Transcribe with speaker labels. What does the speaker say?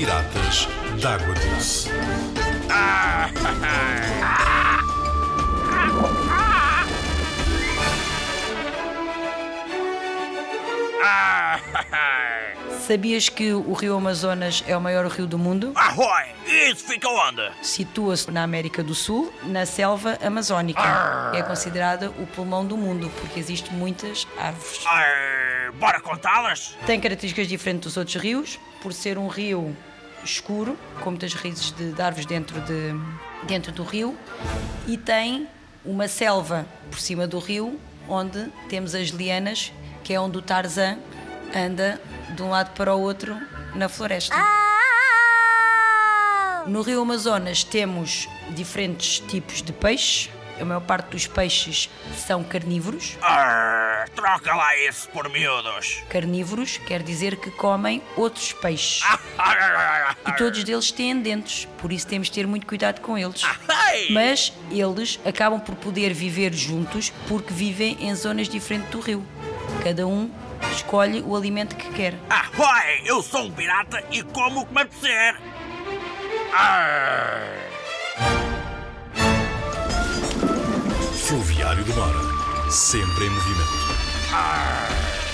Speaker 1: piratas d'água doce.
Speaker 2: Sabias que o rio Amazonas é o maior rio do mundo?
Speaker 3: Arroi! Isso fica onde?
Speaker 2: Situa-se na América do Sul, na selva amazónica. É considerada o pulmão do mundo, porque existem muitas árvores.
Speaker 3: Ai, bora contá-las?
Speaker 2: Tem características diferentes dos outros rios, por ser um rio escuro, com muitas raízes de, de árvores dentro, de, dentro do rio, e tem uma selva por cima do rio, onde temos as lianas, que é onde o Tarzan anda de um lado para o outro na floresta. No rio Amazonas temos diferentes tipos de peixes. A maior parte dos peixes são carnívoros.
Speaker 3: Troca lá isso por miúdos.
Speaker 2: Carnívoros quer dizer que comem outros peixes. E todos deles têm dentes, por isso temos de ter muito cuidado com eles.
Speaker 3: Ai!
Speaker 2: Mas eles acabam por poder viver juntos porque vivem em zonas diferentes do rio. Cada um escolhe o alimento que quer.
Speaker 3: Arroi! Eu sou um pirata e como o que me apetecer.
Speaker 1: Fluviário do Mora. Sempre em movimento.
Speaker 3: Arr.